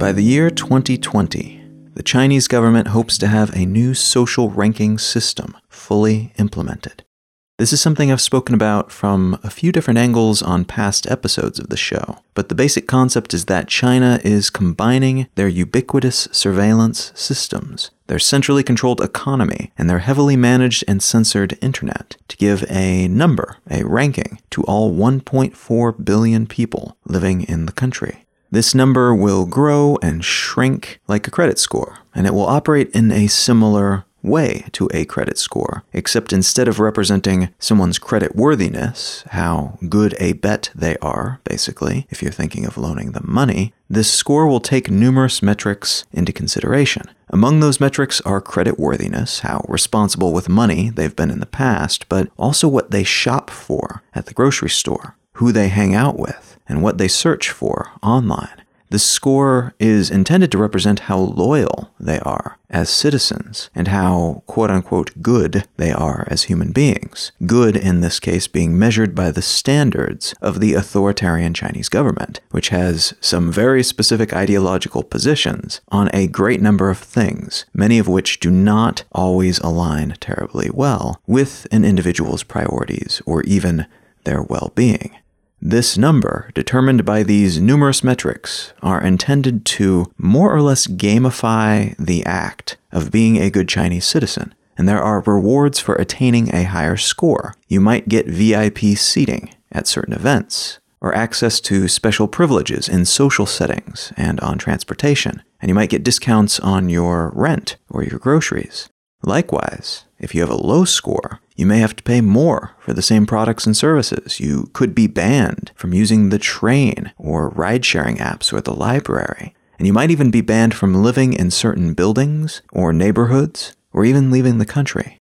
By the year 2020, the Chinese government hopes to have a new social ranking system fully implemented. This is something I've spoken about from a few different angles on past episodes of the show, but the basic concept is that China is combining their ubiquitous surveillance systems, their centrally controlled economy, and their heavily managed and censored internet to give a number, a ranking, to all 1.4 billion people living in the country. This number will grow and shrink like a credit score, and it will operate in a similar way to a credit score, except instead of representing someone's credit worthiness, how good a bet they are, basically, if you're thinking of loaning them money, this score will take numerous metrics into consideration. Among those metrics are credit worthiness, how responsible with money they've been in the past, but also what they shop for at the grocery store, who they hang out with, and what they search for online. The score is intended to represent how loyal they are as citizens and how quote unquote good they are as human beings. Good in this case being measured by the standards of the authoritarian Chinese government, which has some very specific ideological positions on a great number of things, many of which do not always align terribly well with an individual's priorities or even their well being. This number, determined by these numerous metrics, are intended to more or less gamify the act of being a good Chinese citizen, and there are rewards for attaining a higher score. You might get VIP seating at certain events, or access to special privileges in social settings and on transportation, and you might get discounts on your rent or your groceries. Likewise, if you have a low score, you may have to pay more for the same products and services. You could be banned from using the train or ride sharing apps or the library. And you might even be banned from living in certain buildings or neighborhoods or even leaving the country.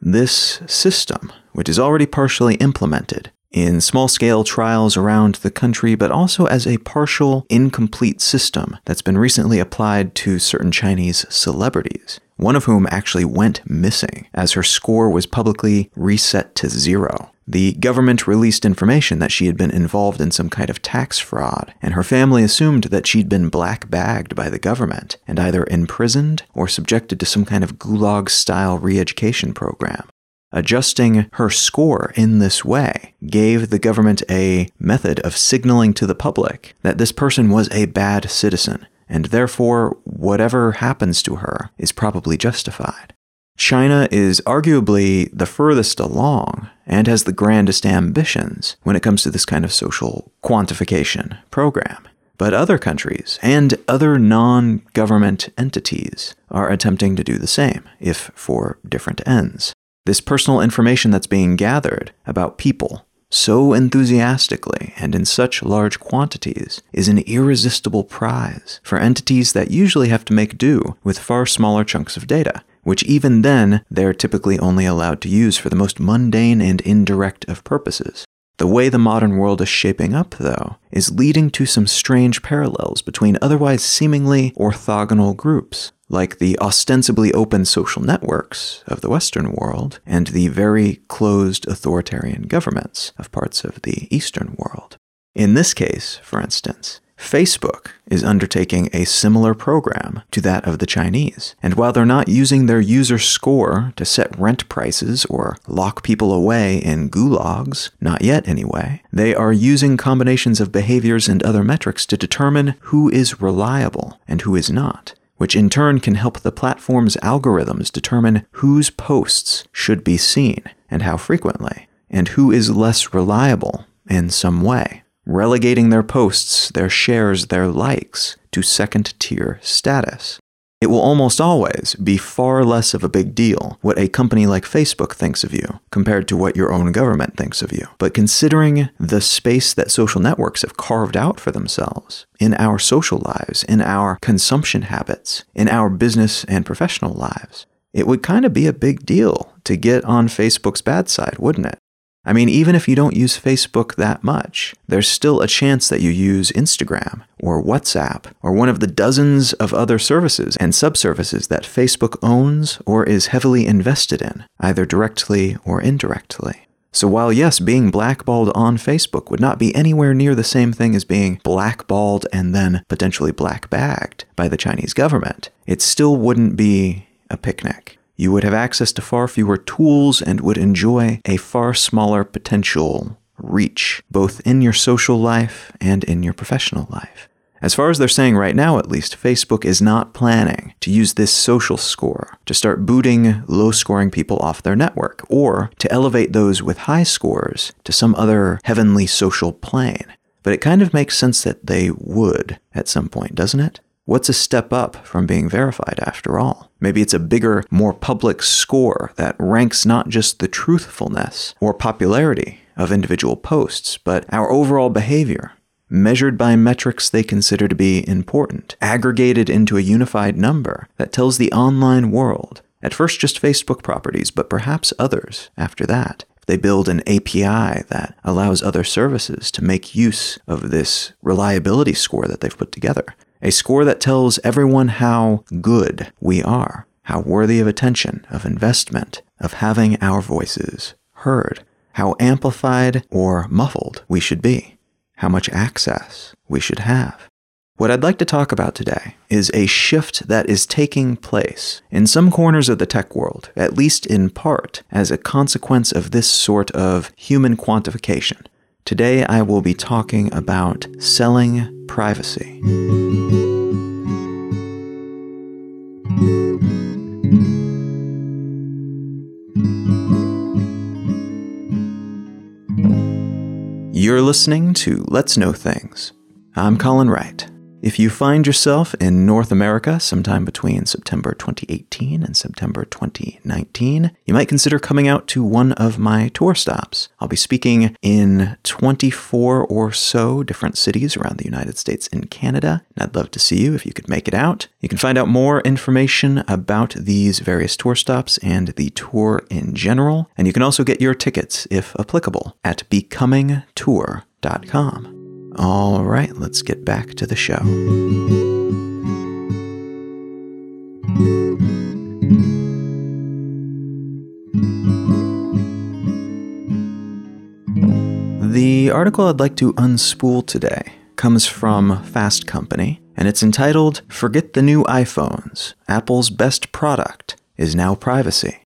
This system, which is already partially implemented, in small scale trials around the country, but also as a partial, incomplete system that's been recently applied to certain Chinese celebrities, one of whom actually went missing as her score was publicly reset to zero. The government released information that she had been involved in some kind of tax fraud, and her family assumed that she'd been black bagged by the government and either imprisoned or subjected to some kind of gulag style re education program. Adjusting her score in this way gave the government a method of signaling to the public that this person was a bad citizen, and therefore whatever happens to her is probably justified. China is arguably the furthest along and has the grandest ambitions when it comes to this kind of social quantification program. But other countries and other non government entities are attempting to do the same, if for different ends. This personal information that's being gathered about people so enthusiastically and in such large quantities is an irresistible prize for entities that usually have to make do with far smaller chunks of data, which even then they're typically only allowed to use for the most mundane and indirect of purposes. The way the modern world is shaping up, though, is leading to some strange parallels between otherwise seemingly orthogonal groups like the ostensibly open social networks of the Western world and the very closed authoritarian governments of parts of the Eastern world. In this case, for instance, Facebook is undertaking a similar program to that of the Chinese. And while they're not using their user score to set rent prices or lock people away in gulags, not yet anyway, they are using combinations of behaviors and other metrics to determine who is reliable and who is not which in turn can help the platform's algorithms determine whose posts should be seen and how frequently, and who is less reliable in some way, relegating their posts, their shares, their likes to second tier status. It will almost always be far less of a big deal what a company like Facebook thinks of you compared to what your own government thinks of you. But considering the space that social networks have carved out for themselves in our social lives, in our consumption habits, in our business and professional lives, it would kind of be a big deal to get on Facebook's bad side, wouldn't it? I mean, even if you don't use Facebook that much, there's still a chance that you use Instagram or WhatsApp or one of the dozens of other services and subservices that Facebook owns or is heavily invested in, either directly or indirectly. So while yes, being blackballed on Facebook would not be anywhere near the same thing as being blackballed and then potentially blackbagged by the Chinese government, it still wouldn't be a picnic you would have access to far fewer tools and would enjoy a far smaller potential reach, both in your social life and in your professional life. As far as they're saying right now, at least, Facebook is not planning to use this social score to start booting low scoring people off their network or to elevate those with high scores to some other heavenly social plane. But it kind of makes sense that they would at some point, doesn't it? What's a step up from being verified after all? Maybe it's a bigger, more public score that ranks not just the truthfulness or popularity of individual posts, but our overall behavior, measured by metrics they consider to be important, aggregated into a unified number that tells the online world, at first just Facebook properties, but perhaps others after that. They build an API that allows other services to make use of this reliability score that they've put together, a score that tells everyone how good we are, how worthy of attention, of investment, of having our voices heard, how amplified or muffled we should be, how much access we should have. What I'd like to talk about today is a shift that is taking place in some corners of the tech world, at least in part, as a consequence of this sort of human quantification. Today I will be talking about selling privacy. You're listening to Let's Know Things. I'm Colin Wright. If you find yourself in North America sometime between September 2018 and September 2019, you might consider coming out to one of my tour stops. I'll be speaking in 24 or so different cities around the United States and Canada, and I'd love to see you if you could make it out. You can find out more information about these various tour stops and the tour in general, and you can also get your tickets, if applicable, at becomingtour.com. All right, let's get back to the show. The article I'd like to unspool today comes from Fast Company, and it's entitled Forget the New iPhones Apple's Best Product is Now Privacy.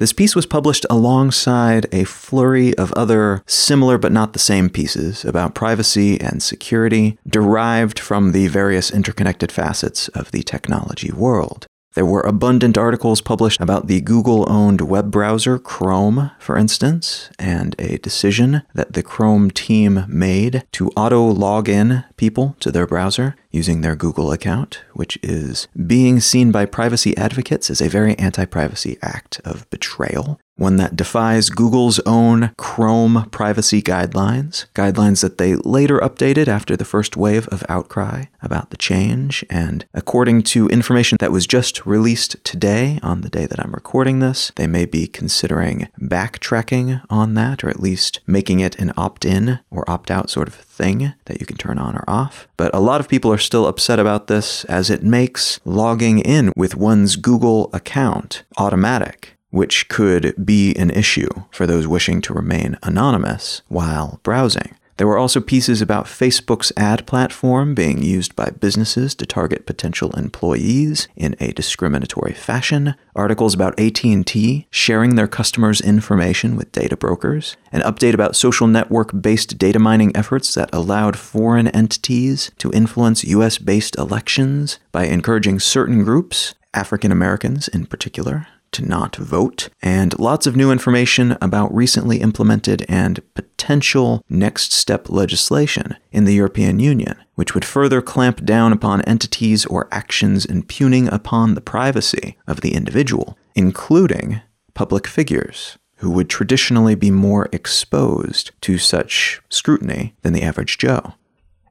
This piece was published alongside a flurry of other similar but not the same pieces about privacy and security derived from the various interconnected facets of the technology world. There were abundant articles published about the Google owned web browser Chrome, for instance, and a decision that the Chrome team made to auto log in people to their browser using their Google account, which is being seen by privacy advocates as a very anti privacy act of betrayal one that defies Google's own Chrome privacy guidelines, guidelines that they later updated after the first wave of outcry about the change. And according to information that was just released today, on the day that I'm recording this, they may be considering backtracking on that, or at least making it an opt in or opt out sort of thing that you can turn on or off. But a lot of people are still upset about this as it makes logging in with one's Google account automatic which could be an issue for those wishing to remain anonymous while browsing. There were also pieces about Facebook's ad platform being used by businesses to target potential employees in a discriminatory fashion, articles about AT&T sharing their customers' information with data brokers, an update about social network-based data mining efforts that allowed foreign entities to influence US-based elections by encouraging certain groups, African Americans in particular, to not vote, and lots of new information about recently implemented and potential next step legislation in the European Union, which would further clamp down upon entities or actions impugning upon the privacy of the individual, including public figures who would traditionally be more exposed to such scrutiny than the average Joe.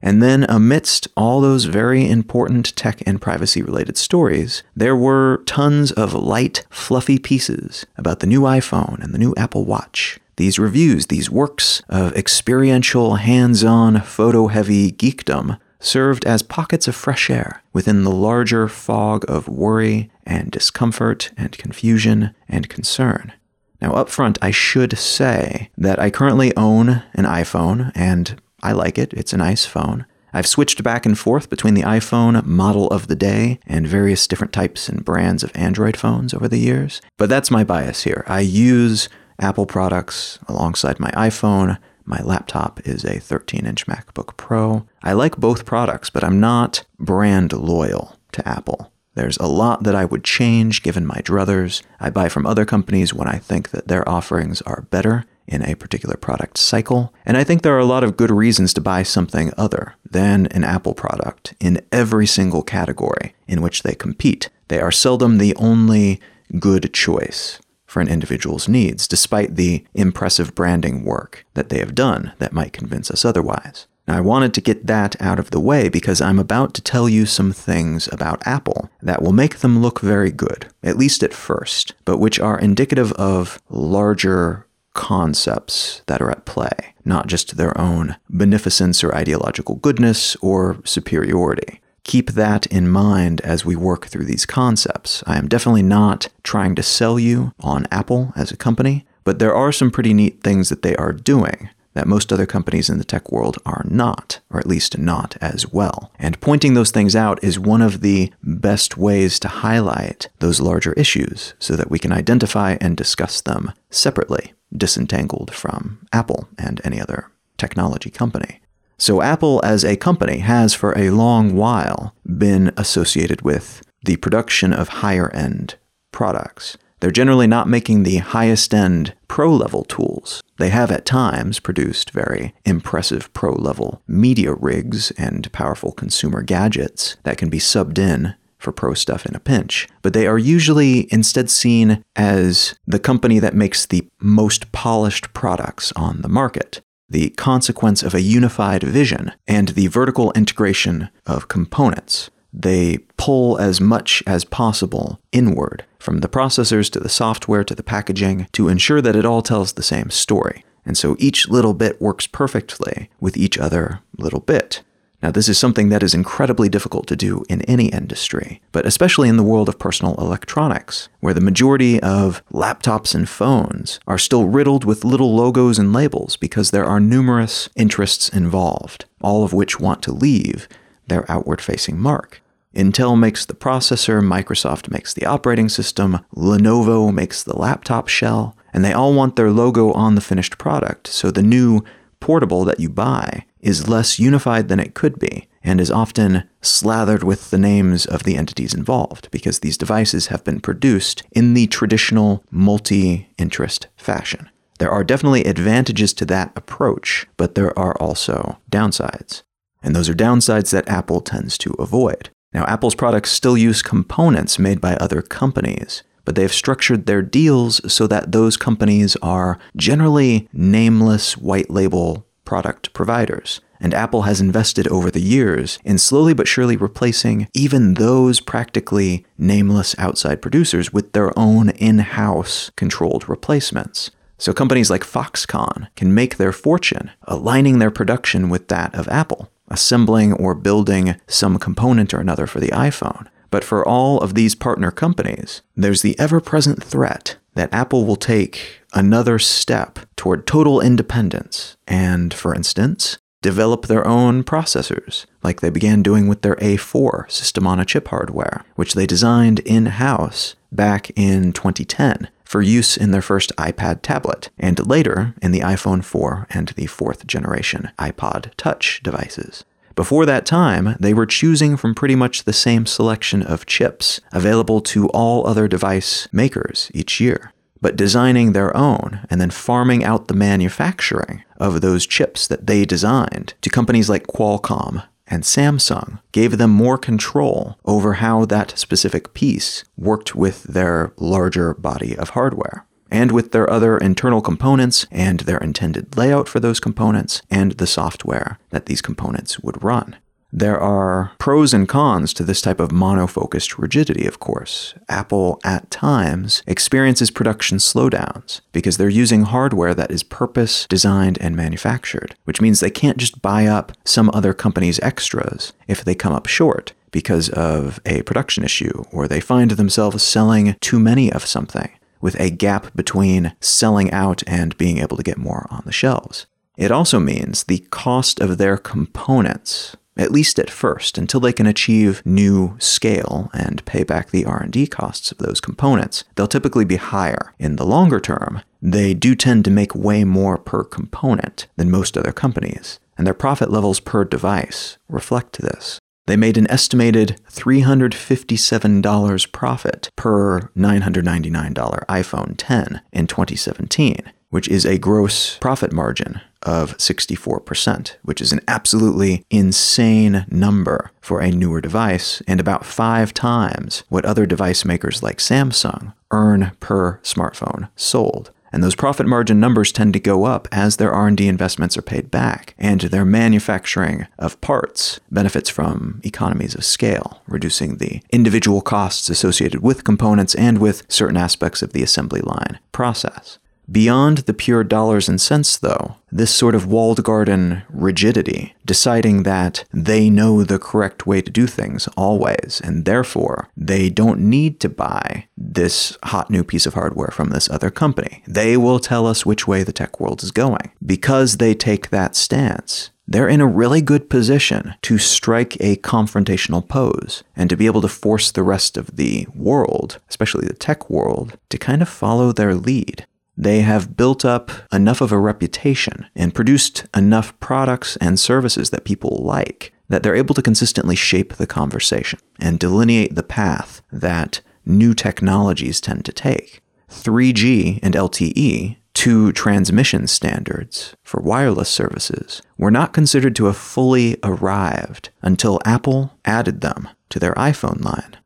And then, amidst all those very important tech and privacy related stories, there were tons of light, fluffy pieces about the new iPhone and the new Apple Watch, these reviews, these works of experiential, hands on, photo heavy geekdom, served as pockets of fresh air within the larger fog of worry and discomfort and confusion and concern. Now, up front, I should say that I currently own an iPhone and I like it. It's a nice phone. I've switched back and forth between the iPhone model of the day and various different types and brands of Android phones over the years. But that's my bias here. I use Apple products alongside my iPhone. My laptop is a 13 inch MacBook Pro. I like both products, but I'm not brand loyal to Apple. There's a lot that I would change given my druthers. I buy from other companies when I think that their offerings are better in a particular product cycle. And I think there are a lot of good reasons to buy something other than an Apple product in every single category in which they compete. They are seldom the only good choice for an individual's needs, despite the impressive branding work that they have done that might convince us otherwise. Now, I wanted to get that out of the way because I'm about to tell you some things about Apple that will make them look very good, at least at first, but which are indicative of larger concepts that are at play, not just their own beneficence or ideological goodness or superiority. Keep that in mind as we work through these concepts. I am definitely not trying to sell you on Apple as a company, but there are some pretty neat things that they are doing that most other companies in the tech world are not, or at least not as well. And pointing those things out is one of the best ways to highlight those larger issues so that we can identify and discuss them separately disentangled from Apple and any other technology company. So, Apple as a company has for a long while been associated with the production of higher end products. They're generally not making the highest end pro level tools. They have at times produced very impressive pro level media rigs and powerful consumer gadgets that can be subbed in for pro stuff in a pinch, but they are usually instead seen as the company that makes the most polished products on the market. The consequence of a unified vision and the vertical integration of components. They pull as much as possible inward, from the processors to the software to the packaging, to ensure that it all tells the same story. And so each little bit works perfectly with each other little bit. Now, this is something that is incredibly difficult to do in any industry, but especially in the world of personal electronics, where the majority of laptops and phones are still riddled with little logos and labels because there are numerous interests involved, all of which want to leave their outward facing mark. Intel makes the processor, Microsoft makes the operating system, Lenovo makes the laptop shell, and they all want their logo on the finished product, so the new portable that you buy is less unified than it could be and is often slathered with the names of the entities involved because these devices have been produced in the traditional multi interest fashion. There are definitely advantages to that approach, but there are also downsides. And those are downsides that Apple tends to avoid. Now, Apple's products still use components made by other companies, but they've structured their deals so that those companies are generally nameless white label product providers. And Apple has invested over the years in slowly but surely replacing even those practically nameless outside producers with their own in house controlled replacements. So companies like Foxconn can make their fortune aligning their production with that of Apple, assembling or building some component or another for the iPhone. But for all of these partner companies, there's the ever present threat that Apple will take another step toward total independence and, for instance, develop their own processors, like they began doing with their A4 system on a chip hardware, which they designed in house back in 2010 for use in their first iPad tablet, and later in the iPhone 4 and the fourth generation iPod Touch devices. Before that time, they were choosing from pretty much the same selection of chips available to all other device makers each year, but designing their own and then farming out the manufacturing of those chips that they designed to companies like Qualcomm and Samsung gave them more control over how that specific piece worked with their larger body of hardware and with their other internal components and their intended layout for those components and the software that these components would run. There are pros and cons to this type of monofocused rigidity, of course. Apple, at times, experiences production slowdowns because they're using hardware that is purpose designed and manufactured, which means they can't just buy up some other company's extras if they come up short because of a production issue or they find themselves selling too many of something with a gap between selling out and being able to get more on the shelves. It also means the cost of their components at least at first, until they can achieve new scale and pay back the R&D costs of those components. They'll typically be higher. In the longer term, they do tend to make way more per component than most other companies, and their profit levels per device reflect this. They made an estimated $357 profit per $999 iPhone 10 in 2017, which is a gross profit margin of 64%, which is an absolutely insane number for a newer device and about five times what other device makers like Samsung earn per smartphone sold. And those profit margin numbers tend to go up as their R&D investments are paid back and their manufacturing of parts benefits from economies of scale, reducing the individual costs associated with components and with certain aspects of the assembly line process. Beyond the pure dollars and cents, though, this sort of walled garden rigidity, deciding that they know the correct way to do things always, and therefore they don't need to buy this hot new piece of hardware from this other company. They will tell us which way the tech world is going. Because they take that stance, they're in a really good position to strike a confrontational pose and to be able to force the rest of the world, especially the tech world, to kind of follow their lead. They have built up enough of a reputation and produced enough products and services that people like that they're able to consistently shape the conversation and delineate the path that new technologies tend to take. 3G and LTE, two transmission standards for wireless services, were not considered to have fully arrived until Apple added them to their iPhone line.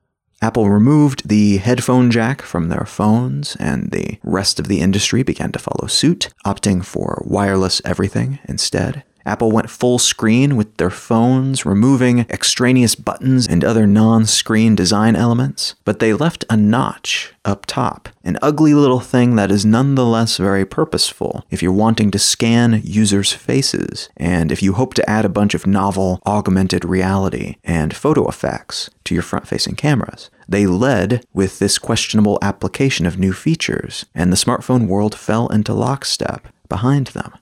Apple removed the headphone jack from their phones, and the rest of the industry began to follow suit, opting for wireless everything instead. Apple went full screen with their phones, removing extraneous buttons and other non screen design elements, but they left a notch up top, an ugly little thing that is nonetheless very purposeful if you're wanting to scan users' faces, and if you hope to add a bunch of novel augmented reality and photo effects to your front facing cameras. They led with this questionable application of new features, and the smartphone world fell into lockstep behind them.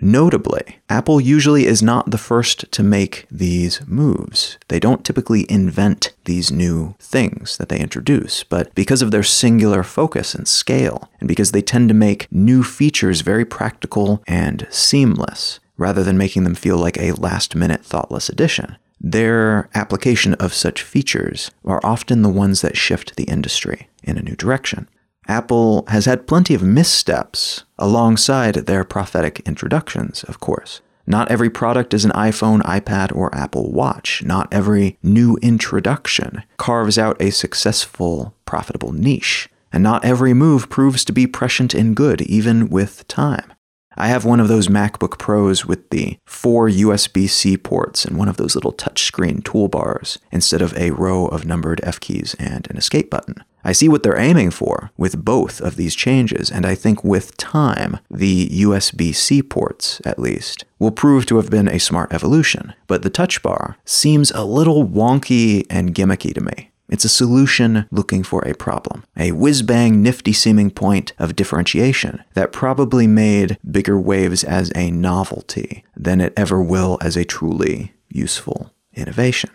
Notably, Apple usually is not the first to make these moves. They don't typically invent these new things that they introduce, but because of their singular focus and scale, and because they tend to make new features very practical and seamless, rather than making them feel like a last minute thoughtless addition, their application of such features are often the ones that shift the industry in a new direction. Apple has had plenty of missteps alongside their prophetic introductions, of course. Not every product is an iPhone, iPad, or Apple Watch. Not every new introduction carves out a successful, profitable niche. And not every move proves to be prescient and good, even with time. I have one of those MacBook Pros with the four USB C ports and one of those little touchscreen toolbars instead of a row of numbered F keys and an escape button. I see what they're aiming for with both of these changes, and I think with time, the USB C ports, at least, will prove to have been a smart evolution. But the touch bar seems a little wonky and gimmicky to me. It's a solution looking for a problem, a whiz bang, nifty seeming point of differentiation that probably made bigger waves as a novelty than it ever will as a truly useful innovation.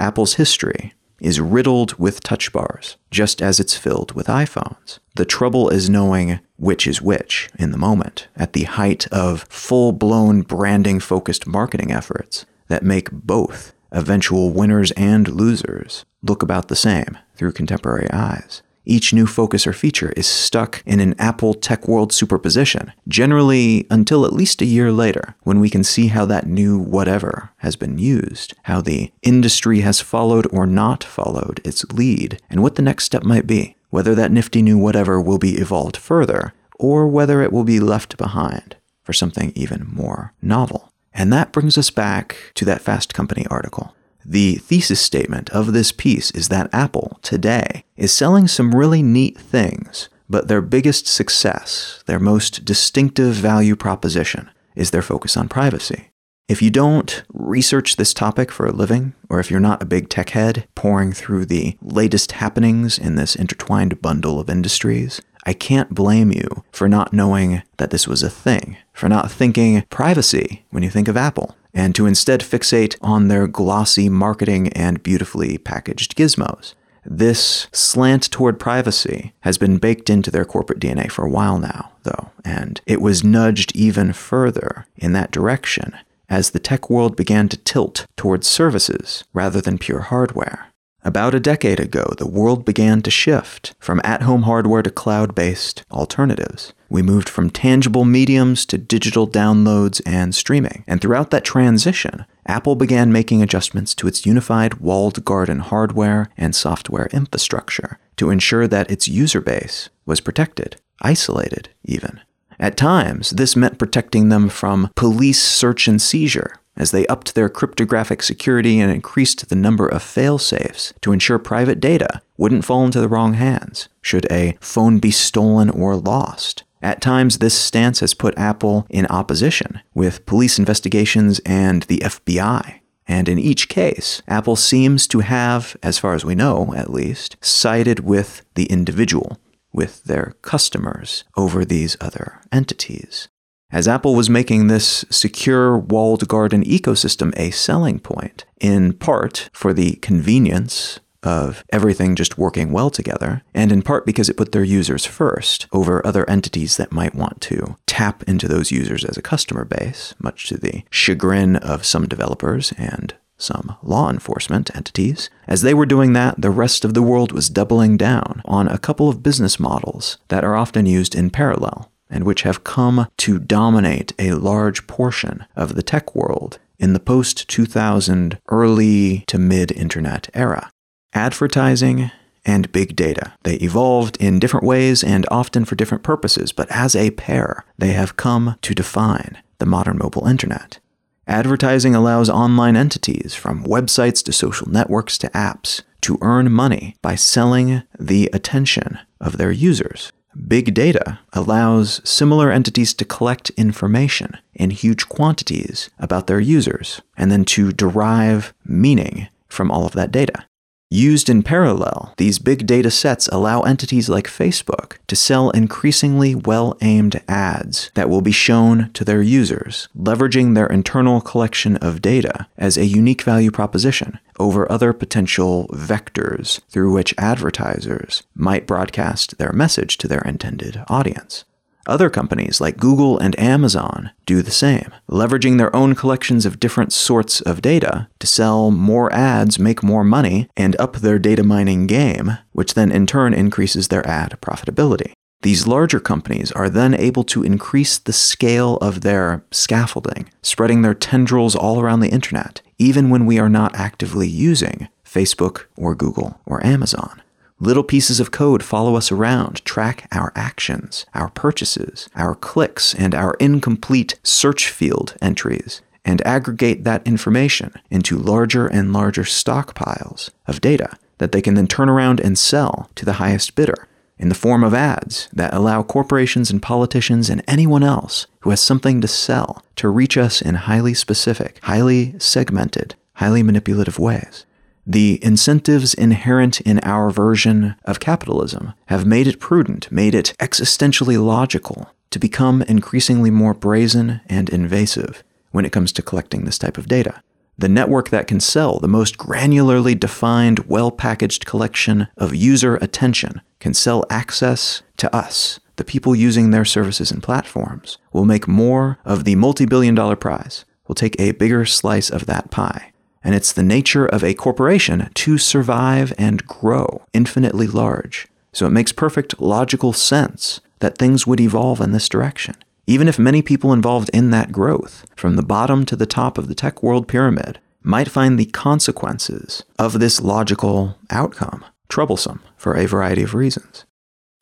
Apple's history is riddled with touch bars, just as it's filled with iPhones. The trouble is knowing which is which in the moment, at the height of full blown branding focused marketing efforts that make both eventual winners and losers look about the same through contemporary eyes. Each new focus or feature is stuck in an Apple Tech World superposition, generally until at least a year later, when we can see how that new whatever has been used, how the industry has followed or not followed its lead, and what the next step might be. Whether that nifty new whatever will be evolved further, or whether it will be left behind for something even more novel. And that brings us back to that Fast Company article. The thesis statement of this piece is that Apple, today, is selling some really neat things, but their biggest success, their most distinctive value proposition, is their focus on privacy. If you don't research this topic for a living, or if you're not a big tech head pouring through the latest happenings in this intertwined bundle of industries, I can't blame you for not knowing that this was a thing, for not thinking privacy when you think of Apple, and to instead fixate on their glossy marketing and beautifully packaged gizmos. This slant toward privacy has been baked into their corporate DNA for a while now, though, and it was nudged even further in that direction as the tech world began to tilt towards services rather than pure hardware. About a decade ago, the world began to shift from at home hardware to cloud based alternatives. We moved from tangible mediums to digital downloads and streaming. And throughout that transition, Apple began making adjustments to its unified walled garden hardware and software infrastructure to ensure that its user base was protected, isolated even. At times, this meant protecting them from police search and seizure, as they upped their cryptographic security and increased the number of failsafes to ensure private data wouldn't fall into the wrong hands should a phone be stolen or lost. At times, this stance has put Apple in opposition with police investigations and the FBI. And in each case, Apple seems to have, as far as we know at least, sided with the individual, with their customers, over these other entities as Apple was making this secure walled garden ecosystem a selling point, in part for the convenience of everything just working well together, and in part because it put their users first over other entities that might want to tap into those users as a customer base, much to the chagrin of some developers and some law enforcement entities. As they were doing that, the rest of the world was doubling down on a couple of business models that are often used in parallel and which have come to dominate a large portion of the tech world in the post 2000 early to mid internet era. Advertising and big data. They evolved in different ways and often for different purposes, but as a pair, they have come to define the modern mobile internet. Advertising allows online entities, from websites to social networks to apps, to earn money by selling the attention of their users. Big data allows similar entities to collect information in huge quantities about their users and then to derive meaning from all of that data. Used in parallel, these big data sets allow entities like Facebook to sell increasingly well aimed ads that will be shown to their users, leveraging their internal collection of data as a unique value proposition over other potential vectors through which advertisers might broadcast their message to their intended audience. Other companies like Google and Amazon do the same, leveraging their own collections of different sorts of data to sell more ads, make more money, and up their data mining game, which then in turn increases their ad profitability. These larger companies are then able to increase the scale of their scaffolding, spreading their tendrils all around the internet, even when we are not actively using Facebook or Google or Amazon. Little pieces of code follow us around, track our actions, our purchases, our clicks, and our incomplete search field entries, and aggregate that information into larger and larger stockpiles of data that they can then turn around and sell to the highest bidder in the form of ads that allow corporations and politicians and anyone else who has something to sell to reach us in highly specific, highly segmented, highly manipulative ways. The incentives inherent in our version of capitalism have made it prudent, made it existentially logical to become increasingly more brazen and invasive when it comes to collecting this type of data. The network that can sell the most granularly defined, well packaged collection of user attention can sell access to us, the people using their services and platforms, will make more of the multi billion dollar prize, will take a bigger slice of that pie and it's the nature of a corporation to survive and grow infinitely large. So it makes perfect logical sense that things would evolve in this direction. Even if many people involved in that growth, from the bottom to the top of the tech world pyramid, might find the consequences of this logical outcome troublesome for a variety of reasons.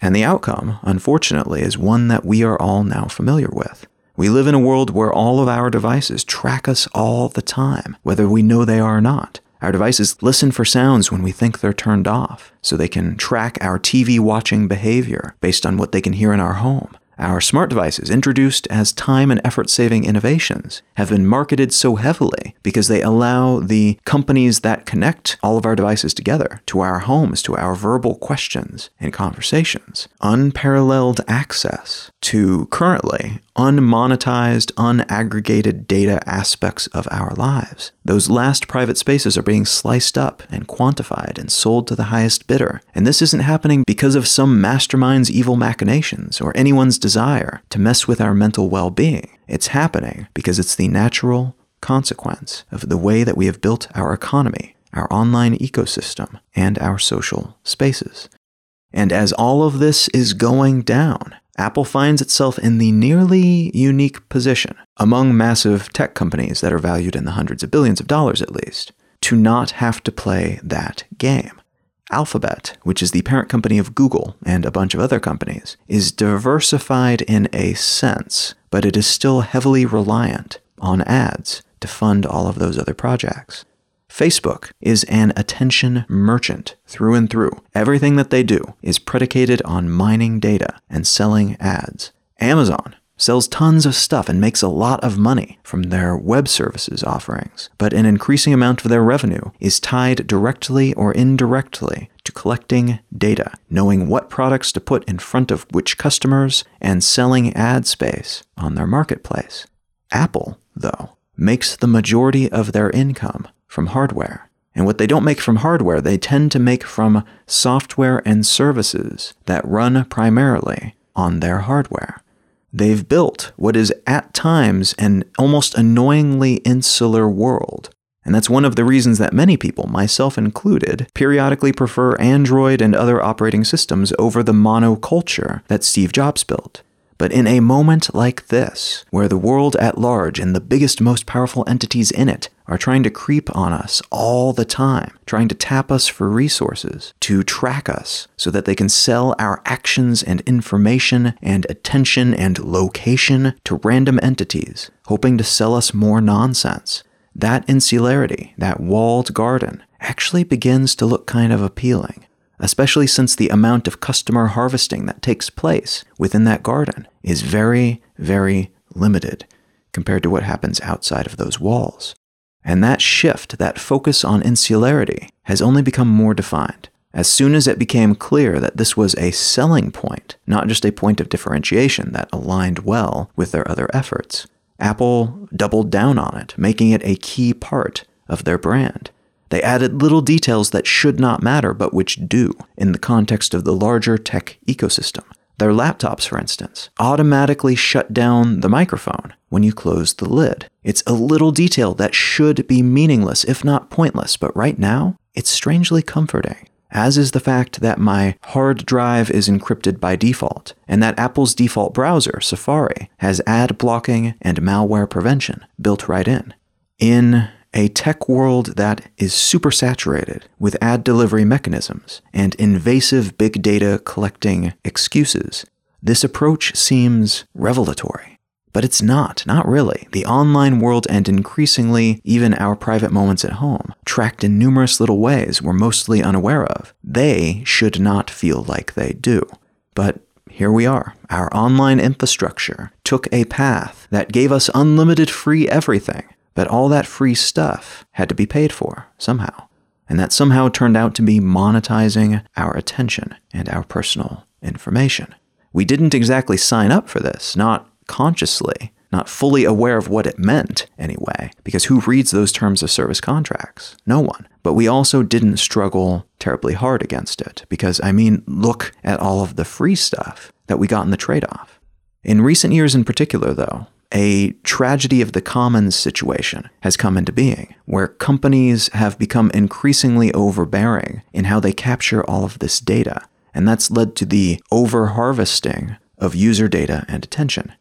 And the outcome, unfortunately, is one that we are all now familiar with. We live in a world where all of our devices track us all the time, whether we know they are or not. Our devices listen for sounds when we think they're turned off, so they can track our TV watching behavior based on what they can hear in our home. Our smart devices, introduced as time and effort saving innovations, have been marketed so heavily because they allow the companies that connect all of our devices together to our homes, to our verbal questions and conversations, unparalleled access to currently unmonetized, unaggregated data aspects of our lives. Those last private spaces are being sliced up and quantified and sold to the highest bidder. And this isn't happening because of some mastermind's evil machinations or anyone's desire to mess with our mental well being. It's happening because it's the natural consequence of the way that we have built our economy, our online ecosystem, and our social spaces. And as all of this is going down, Apple finds itself in the nearly unique position, among massive tech companies that are valued in the hundreds of billions of dollars at least, to not have to play that game. Alphabet, which is the parent company of Google and a bunch of other companies, is diversified in a sense, but it is still heavily reliant on ads to fund all of those other projects. Facebook is an attention merchant through and through. Everything that they do is predicated on mining data and selling ads. Amazon sells tons of stuff and makes a lot of money from their web services offerings, but an increasing amount of their revenue is tied directly or indirectly to collecting data, knowing what products to put in front of which customers, and selling ad space on their marketplace. Apple, though, makes the majority of their income from hardware. And what they don't make from hardware, they tend to make from software and services that run primarily on their hardware. They've built what is at times an almost annoyingly insular world. And that's one of the reasons that many people, myself included, periodically prefer Android and other operating systems over the monoculture that Steve Jobs built. But in a moment like this, where the world at large and the biggest, most powerful entities in it are trying to creep on us all the time, trying to tap us for resources, to track us so that they can sell our actions and information and attention and location to random entities, hoping to sell us more nonsense. That insularity, that walled garden, actually begins to look kind of appealing especially since the amount of customer harvesting that takes place within that garden is very, very limited compared to what happens outside of those walls. And that shift, that focus on insularity, has only become more defined. As soon as it became clear that this was a selling point, not just a point of differentiation that aligned well with their other efforts, Apple doubled down on it, making it a key part of their brand. They added little details that should not matter, but which do in the context of the larger tech ecosystem. Their laptops, for instance, automatically shut down the microphone when you close the lid. It's a little detail that should be meaningless, if not pointless, but right now, it's strangely comforting. As is the fact that my hard drive is encrypted by default, and that Apple's default browser, Safari, has ad blocking and malware prevention built right in. In a tech world that is supersaturated with ad delivery mechanisms and invasive big data collecting excuses, this approach seems revelatory. But it's not, not really. The online world and increasingly even our private moments at home, tracked in numerous little ways we're mostly unaware of, they should not feel like they do. But here we are. Our online infrastructure took a path that gave us unlimited free everything but all that free stuff had to be paid for somehow. And that somehow turned out to be monetizing our attention and our personal information. We didn't exactly sign up for this, not consciously, not fully aware of what it meant anyway, because who reads those terms of service contracts? No one. But we also didn't struggle terribly hard against it, because I mean, look at all of the free stuff that we got in the trade off. In recent years in particular, though, a tragedy of the commons situation has come into being, where companies have become increasingly overbearing in how they capture all of this data. And that's led to the over harvesting of user data and attention.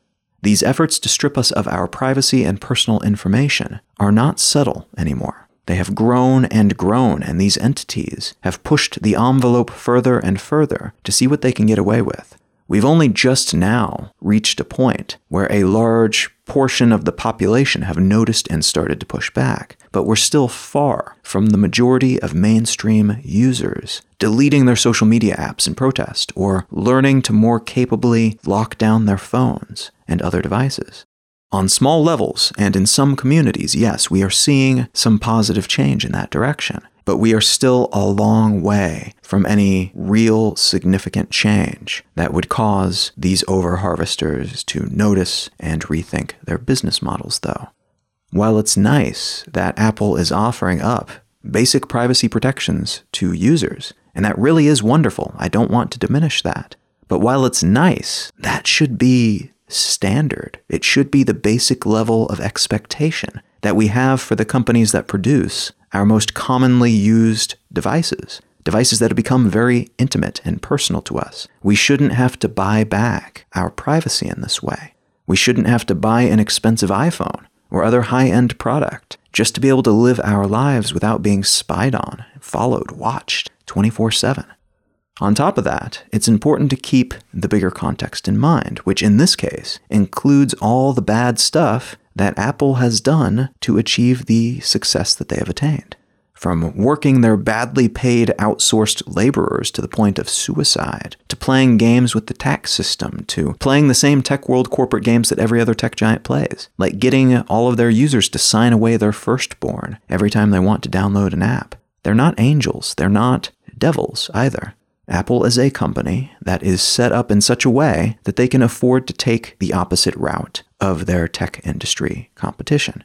These efforts to strip us of our privacy and personal information are not subtle anymore. They have grown and grown, and these entities have pushed the envelope further and further to see what they can get away with. We've only just now reached a point where a large portion of the population have noticed and started to push back. but we're still far from the majority of mainstream users deleting their social media apps in protest or learning to more capably lock down their phones and other devices. On small levels and in some communities, yes, we are seeing some positive change in that direction, but we are still a long way from any real significant change that would cause these over harvesters to notice and rethink their business models, though. While it's nice that Apple is offering up basic privacy protections to users, and that really is wonderful, I don't want to diminish that. But while it's nice, that should be standard. It should be the basic level of expectation that we have for the companies that produce our most commonly used devices, devices that have become very intimate and personal to us. We shouldn't have to buy back our privacy in this way. We shouldn't have to buy an expensive iPhone or other high end product just to be able to live our lives without being spied on, followed, watched 24 7. On top of that, it's important to keep the bigger context in mind, which in this case includes all the bad stuff that Apple has done to achieve the success that they have attained. From working their badly paid outsourced laborers to the point of suicide, to playing games with the tax system, to playing the same tech world corporate games that every other tech giant plays, like getting all of their users to sign away their firstborn every time they want to download an app. They're not angels, they're not devils either. Apple is a company that is set up in such a way that they can afford to take the opposite route of their tech industry competition.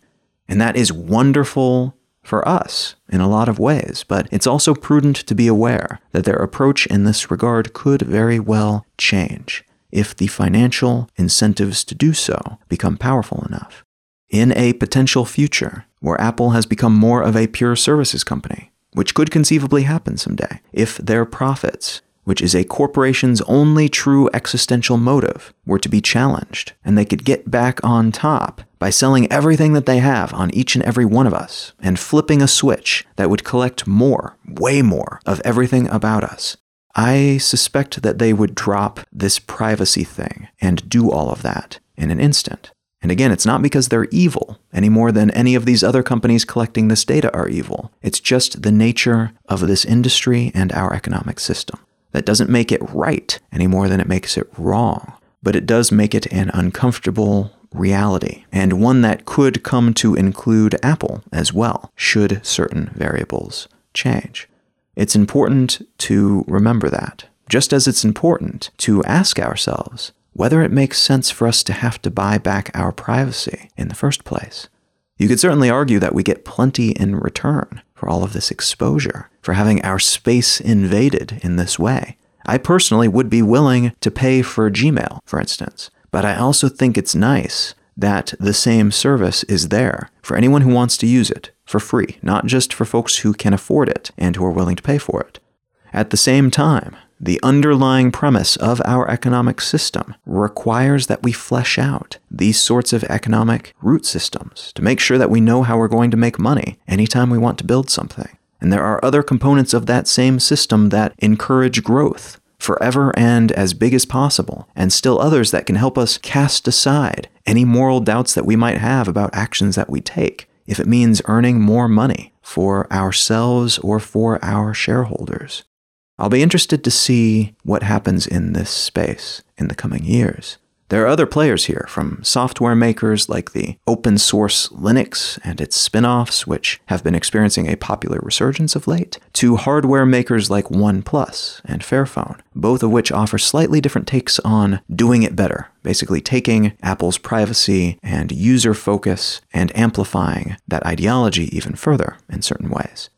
And that is wonderful for us in a lot of ways, but it's also prudent to be aware that their approach in this regard could very well change if the financial incentives to do so become powerful enough. In a potential future where Apple has become more of a pure services company, which could conceivably happen someday if their profits, which is a corporation's only true existential motive, were to be challenged, and they could get back on top by selling everything that they have on each and every one of us and flipping a switch that would collect more, way more, of everything about us. I suspect that they would drop this privacy thing and do all of that in an instant. And again, it's not because they're evil any more than any of these other companies collecting this data are evil. It's just the nature of this industry and our economic system. That doesn't make it right any more than it makes it wrong, but it does make it an uncomfortable reality, and one that could come to include Apple as well, should certain variables change. It's important to remember that, just as it's important to ask ourselves whether it makes sense for us to have to buy back our privacy in the first place. You could certainly argue that we get plenty in return for all of this exposure, for having our space invaded in this way. I personally would be willing to pay for Gmail, for instance, but I also think it's nice that the same service is there for anyone who wants to use it for free, not just for folks who can afford it and who are willing to pay for it. At the same time, the underlying premise of our economic system requires that we flesh out these sorts of economic root systems to make sure that we know how we're going to make money anytime we want to build something. And there are other components of that same system that encourage growth forever and as big as possible, and still others that can help us cast aside any moral doubts that we might have about actions that we take if it means earning more money for ourselves or for our shareholders. I'll be interested to see what happens in this space in the coming years. There are other players here, from software makers like the open source Linux and its spin offs, which have been experiencing a popular resurgence of late, to hardware makers like OnePlus and Fairphone, both of which offer slightly different takes on doing it better, basically taking Apple's privacy and user focus and amplifying that ideology even further in certain ways.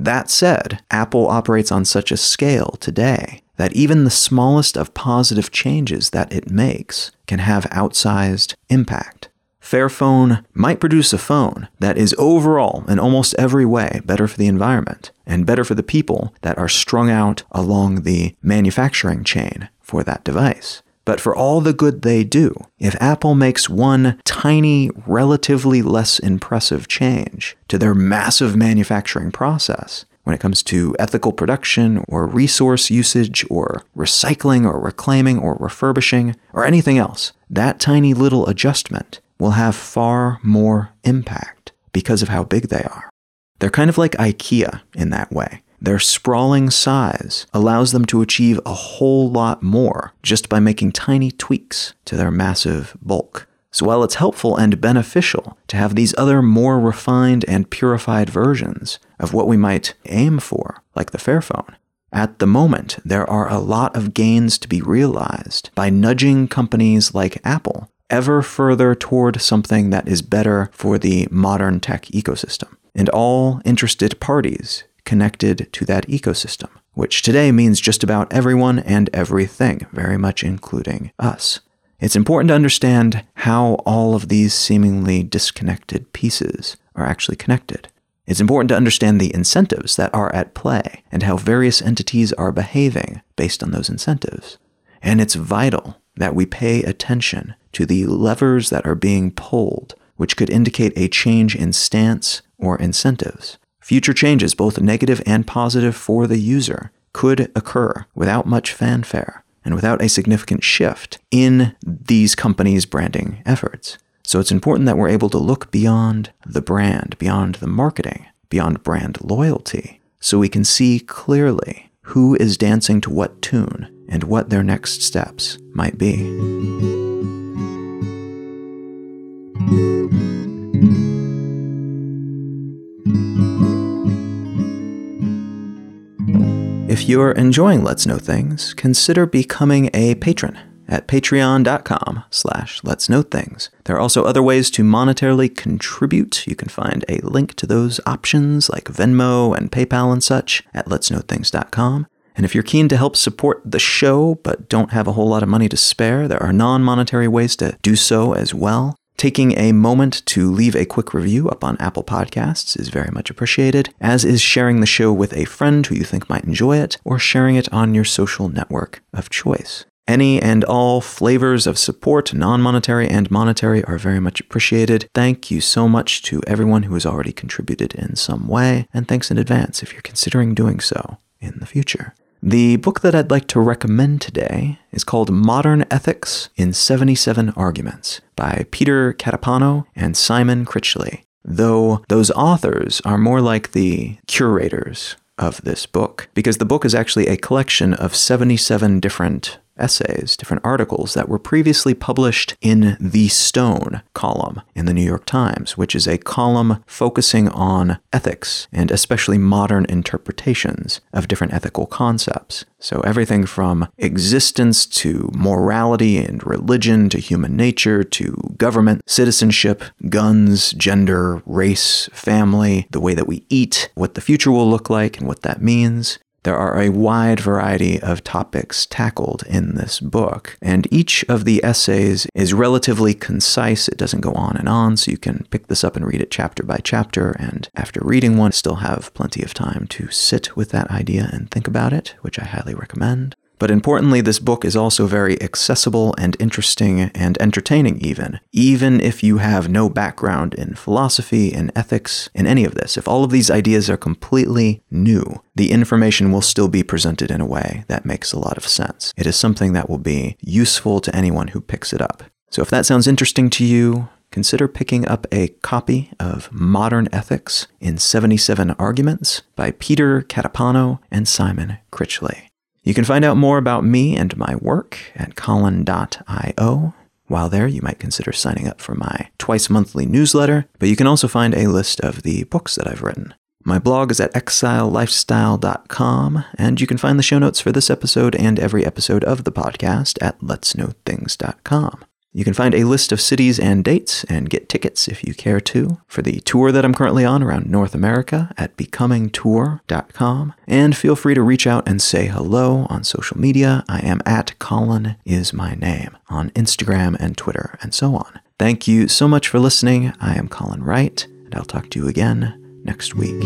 That said, Apple operates on such a scale today that even the smallest of positive changes that it makes can have outsized impact. Fairphone might produce a phone that is overall, in almost every way, better for the environment and better for the people that are strung out along the manufacturing chain for that device. But for all the good they do, if Apple makes one tiny, relatively less impressive change to their massive manufacturing process, when it comes to ethical production or resource usage or recycling or reclaiming or refurbishing or anything else, that tiny little adjustment will have far more impact because of how big they are. They're kind of like IKEA in that way. Their sprawling size allows them to achieve a whole lot more just by making tiny tweaks to their massive bulk. So while it's helpful and beneficial to have these other more refined and purified versions of what we might aim for, like the Fairphone, at the moment there are a lot of gains to be realized by nudging companies like Apple ever further toward something that is better for the modern tech ecosystem and all interested parties connected to that ecosystem, which today means just about everyone and everything, very much including us. It's important to understand how all of these seemingly disconnected pieces are actually connected. It's important to understand the incentives that are at play and how various entities are behaving based on those incentives. And it's vital that we pay attention to the levers that are being pulled, which could indicate a change in stance or incentives. Future changes, both negative and positive for the user, could occur without much fanfare and without a significant shift in these companies' branding efforts. So it's important that we're able to look beyond the brand, beyond the marketing, beyond brand loyalty, so we can see clearly who is dancing to what tune and what their next steps might be. If you're enjoying Let's Know Things, consider becoming a patron at patreon.com slash let's know things. There are also other ways to monetarily contribute. You can find a link to those options like Venmo and PayPal and such at letsknowthings.com. And if you're keen to help support the show but don't have a whole lot of money to spare, there are non monetary ways to do so as well. Taking a moment to leave a quick review up on Apple Podcasts is very much appreciated, as is sharing the show with a friend who you think might enjoy it, or sharing it on your social network of choice. Any and all flavors of support, non monetary and monetary, are very much appreciated. Thank you so much to everyone who has already contributed in some way, and thanks in advance if you're considering doing so in the future. The book that I'd like to recommend today is called Modern Ethics in 77 Arguments by Peter Catapano and Simon Critchley. Though those authors are more like the curators of this book, because the book is actually a collection of 77 different essays, different articles that were previously published in the Stone column in the New York Times, which is a column focusing on ethics and especially modern interpretations of different ethical concepts. So, everything from existence to morality and religion to human nature to government, citizenship, guns, gender, race, family, the way that we eat, what the future will look like, and what that means. There are a wide variety of topics tackled in this book, and each of the essays is relatively concise. It doesn't go on and on, so you can pick this up and read it chapter by chapter, and after reading one, still have plenty of time to sit with that idea and think about it, which I highly recommend. But importantly, this book is also very accessible and interesting and entertaining, even. Even if you have no background in philosophy, in ethics, in any of this, if all of these ideas are completely new, the information will still be presented in a way that makes a lot of sense. It is something that will be useful to anyone who picks it up. So if that sounds interesting to you, consider picking up a copy of Modern Ethics in 77 Arguments by Peter Catapano and Simon Critchley. You can find out more about me and my work at colin.io. While there, you might consider signing up for my twice monthly newsletter, but you can also find a list of the books that I've written. My blog is at exilelifestyle.com, and you can find the show notes for this episode and every episode of the podcast at letsknowthings.com. You can find a list of cities and dates and get tickets if you care to for the tour that I'm currently on around North America at becomingtour.com. And feel free to reach out and say hello on social media. I am at Colin is my name on Instagram and Twitter and so on. Thank you so much for listening. I am Colin Wright, and I'll talk to you again next week.